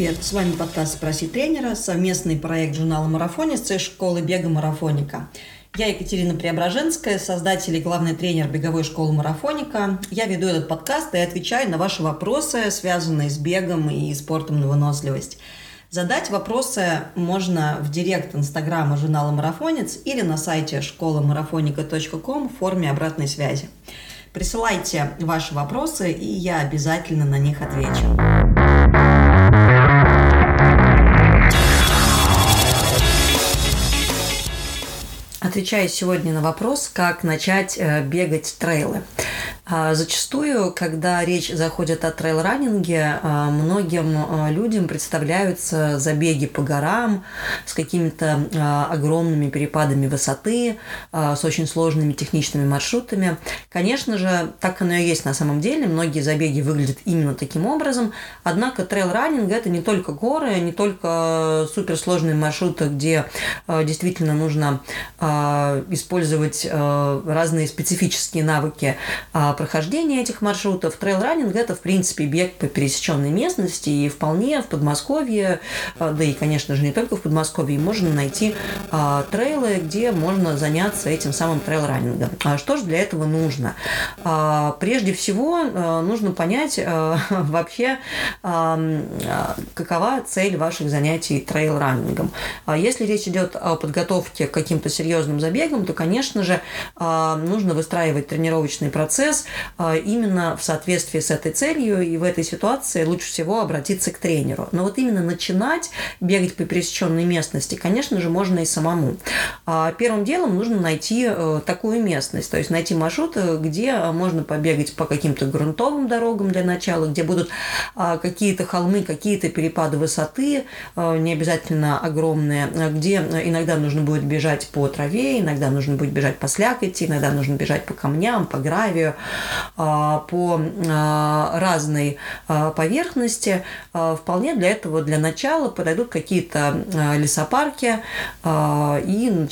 привет! С вами подкаст «Спроси тренера», совместный проект журнала «Марафонец» и школы бега «Марафоника». Я Екатерина Преображенская, создатель и главный тренер беговой школы «Марафоника». Я веду этот подкаст и отвечаю на ваши вопросы, связанные с бегом и спортом на выносливость. Задать вопросы можно в директ инстаграма журнала «Марафонец» или на сайте школамарафоника.ком в форме обратной связи. Присылайте ваши вопросы, и я обязательно на них отвечу. Отвечаю сегодня на вопрос, как начать э, бегать трейлы. А, зачастую, когда речь заходит о трейл-раннинге, а, многим а, людям представляются забеги по горам с какими-то огромными перепадами высоты, с очень сложными техничными маршрутами. Конечно же, так оно и есть на самом деле. Многие забеги выглядят именно таким образом. Однако трейл-раннинг – это не только горы, не только суперсложные маршруты, где действительно нужно использовать разные специфические навыки прохождения этих маршрутов. Трейл-раннинг – это, в принципе, бег по пересеченной местности, и вполне в Подмосковье, а, да и, конечно же, не только в Подмосковье, можно найти а, трейлы, где можно заняться этим самым трейл-раннингом. А что же для этого нужно? А, прежде всего, нужно понять вообще, какова цель ваших занятий трейл-раннингом. Если речь идет о подготовке к каким-то серьезным забегам, то, конечно же, нужно выстраивать тренировочный процесс, именно в соответствии с этой целью, и в этой ситуации лучше всего обратиться к тренеру. Но вот именно начинать бегать по пересеченной местности, конечно же, можно и самому. А первым делом нужно найти э, такую местность, то есть найти маршрут, э, где можно побегать по каким-то грунтовым дорогам для начала, где будут а, какие-то холмы, какие-то перепады высоты, э, не обязательно огромные, где иногда нужно будет бежать по траве, иногда нужно будет бежать по слякоти, иногда нужно бежать по камням, по гравию. А, по а, разной а, поверхности, вполне для этого, для начала подойдут какие-то лесопарки, и,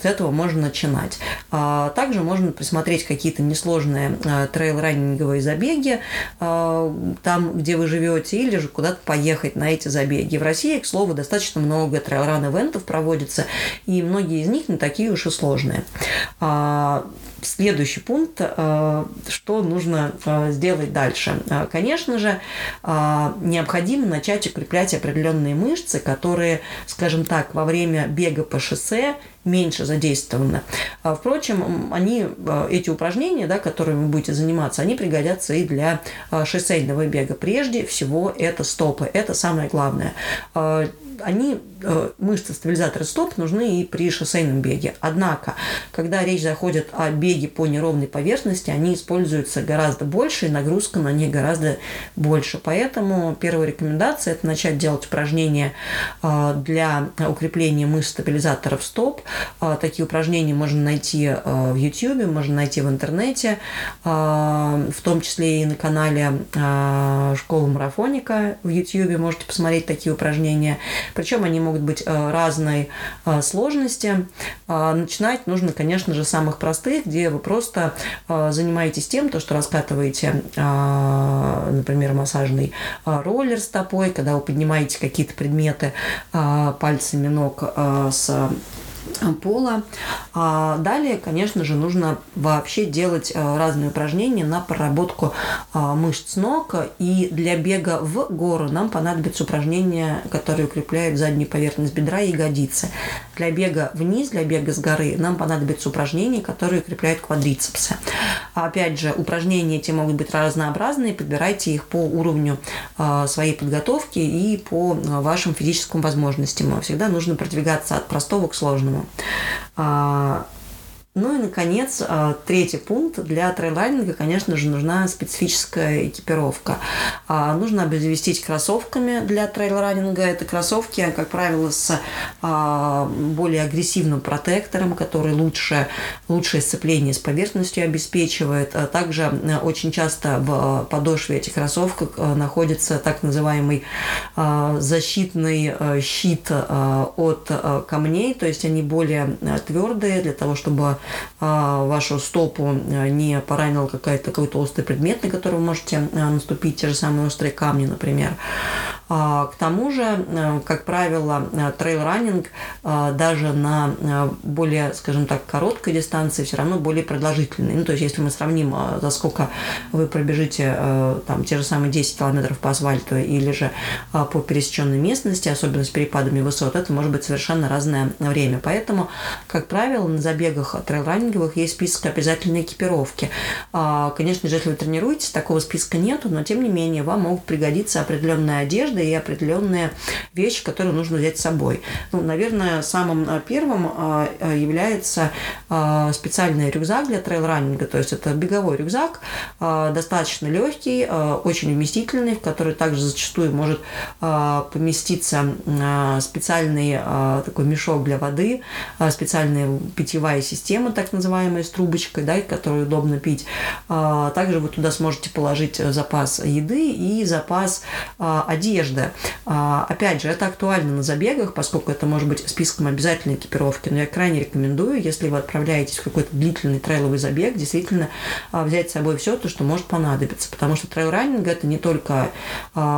с этого можно начинать. Также можно присмотреть какие-то несложные трейл-раннинговые забеги там, где вы живете, или же куда-то поехать на эти забеги. В России, к слову, достаточно много трейл-ран-ивентов проводится, и многие из них не такие уж и сложные. Следующий пункт, э, что нужно э, сделать дальше. Э, конечно же, необходимо начать укреплять определенные мышцы, которые, скажем так, во время бега по шоссе меньше задействованы. Впрочем, они, эти упражнения, да, которыми вы будете заниматься, они пригодятся и для шоссейного бега. Прежде всего, это стопы. Это самое главное они, э, мышцы стабилизатора стоп нужны и при шоссейном беге. Однако, когда речь заходит о беге по неровной поверхности, они используются гораздо больше, и нагрузка на них гораздо больше. Поэтому первая рекомендация – это начать делать упражнения э, для укрепления мышц стабилизаторов стоп. Э, такие упражнения можно найти в YouTube, можно найти в интернете, в том числе и на канале Школы марафоника в YouTube можете посмотреть такие упражнения. Причем они могут быть э, разной э, сложности. А, начинать нужно, конечно же, с самых простых, где вы просто э, занимаетесь тем, то, что раскатываете, например, массажный роллер стопой, когда вы поднимаете какие-то предметы пальцами ног с пола. А далее, конечно же, нужно вообще делать э, разные упражнения на проработку а, мышц ног. И для бега в гору нам понадобятся упражнения, которые укрепляют заднюю поверхность бедра и ягодицы. Для бега вниз, для бега с горы нам понадобятся упражнения, которые укрепляют квадрицепсы. Опять же, упражнения эти могут быть разнообразные, подбирайте их по уровню а, своей подготовки и по а, вашим физическим возможностям. Всегда нужно продвигаться от простого к сложному. А, ну и, наконец, а, третий пункт. Для трейлайнинга, конечно же, нужна специфическая экипировка. А, нужно обзавестись кроссовками для трейлранинга. Это кроссовки, как правило, с а, более агрессивным протектором, который лучше, лучшее сцепление с поверхностью обеспечивает. Также очень часто в подошве этих кроссовок находится так называемый защитный щит от камней, то есть они более твердые для того, чтобы а, вашу стопу э, не поранил какой-то какой-то острый предмет, на который вы можете э, наступить, те же самые острые камни, например. К тому же, как правило, трейл-раннинг даже на более, скажем так, короткой дистанции все равно более продолжительный. Ну, то есть, если мы сравним, за сколько вы пробежите там те же самые 10 километров по асфальту или же по пересеченной местности, особенно с перепадами высот, это может быть совершенно разное время. Поэтому, как правило, на забегах трейл-раннинговых есть список обязательной экипировки. А, конечно же, если вы тренируетесь, такого списка нету, но тем не менее вам могут пригодиться определенная одежда и определенные вещи, которые нужно взять с собой. Ну, наверное, самым а, первым а, является специальный рюкзак для трейл-раннинга, то есть это беговой рюкзак, достаточно легкий, очень вместительный, в который также зачастую может поместиться специальный такой мешок для воды, специальная питьевая система, так называемая, с трубочкой, да, которую удобно пить. Также вы туда сможете положить запас еды и запас одежды. Опять же, это актуально на забегах, поскольку это может быть списком обязательной экипировки, но я крайне рекомендую, если вы отправляетесь в какой-то длительный трейловый забег, действительно взять с собой все то, что может понадобиться, потому что трейл-раннинг – это не только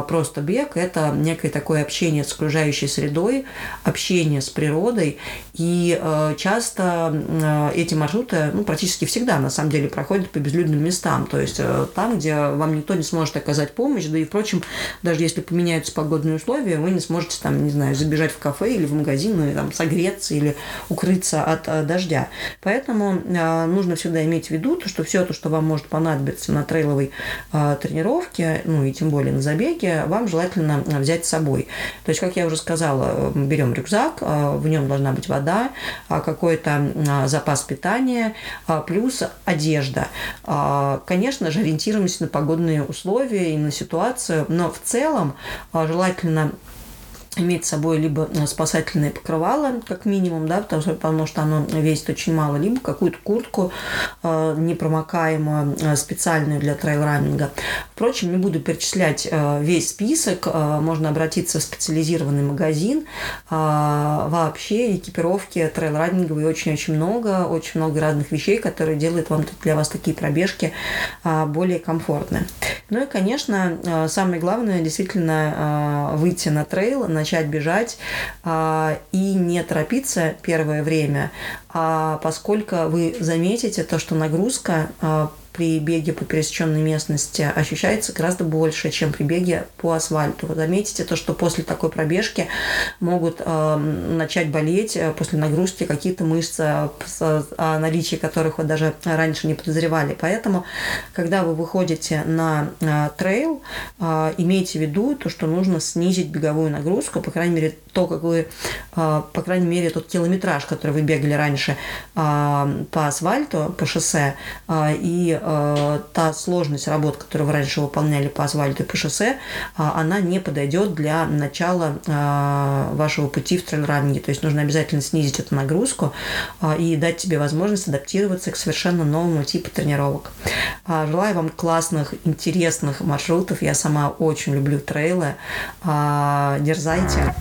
просто бег, это некое такое общение с окружающей средой, общение с природой, и часто эти маршруты, ну, практически всегда, на самом деле, проходят по безлюдным местам, то есть э, там, где вам никто не сможет оказать помощь, да и, впрочем, даже если поменяются погодные условия, вы не сможете там, не знаю, забежать в кафе или в магазин, и там согреться или укрыться от дождя. Поэтому нужно всегда иметь в виду, что все то, что вам может понадобиться на трейловой тренировке, ну и тем более на забеге, вам желательно взять с собой. То есть, как я уже сказала, берем рюкзак, в нем должна быть вода, какой-то запас питания, плюс одежда. Конечно же, ориентируемся на погодные условия и на ситуацию, но в целом желательно иметь с собой либо э, спасательное покрывало, как минимум, да, потому что, потому что оно весит очень мало, либо какую-то куртку э, непромокаемую, э, специальную для трейл-раннинга. Впрочем, не буду перечислять э, весь список, э, можно обратиться в специализированный магазин. Э, вообще экипировки трейл-раннинговой очень-очень много, очень много разных вещей, которые делают вам для вас такие пробежки э, более комфортные. Ну и, конечно, э, самое главное действительно э, выйти на трейл, на начать бежать а, и не торопиться первое время, а поскольку вы заметите то, что нагрузка а, при беге по пересеченной местности ощущается гораздо больше, чем при беге по асфальту. Вы заметите то, что после такой пробежки могут э, начать болеть э, после нагрузки какие-то мышцы, о наличии которых вы даже раньше не подозревали. Поэтому, когда вы выходите на э, трейл, э, имейте в виду то, что нужно снизить беговую нагрузку, по крайней мере, то, как вы, э, по крайней мере, тот километраж, который вы бегали раньше э, по асфальту, по шоссе, э, и э, та сложность работ, которую вы раньше выполняли по асфальту и по шоссе, э, она не подойдет для начала э, вашего пути в трейл-раннинге. То есть нужно обязательно снизить эту нагрузку э, и дать тебе возможность адаптироваться к совершенно новому типу тренировок. Э, желаю вам классных, интересных маршрутов. Я сама очень люблю трейлы. Э, дерзайте.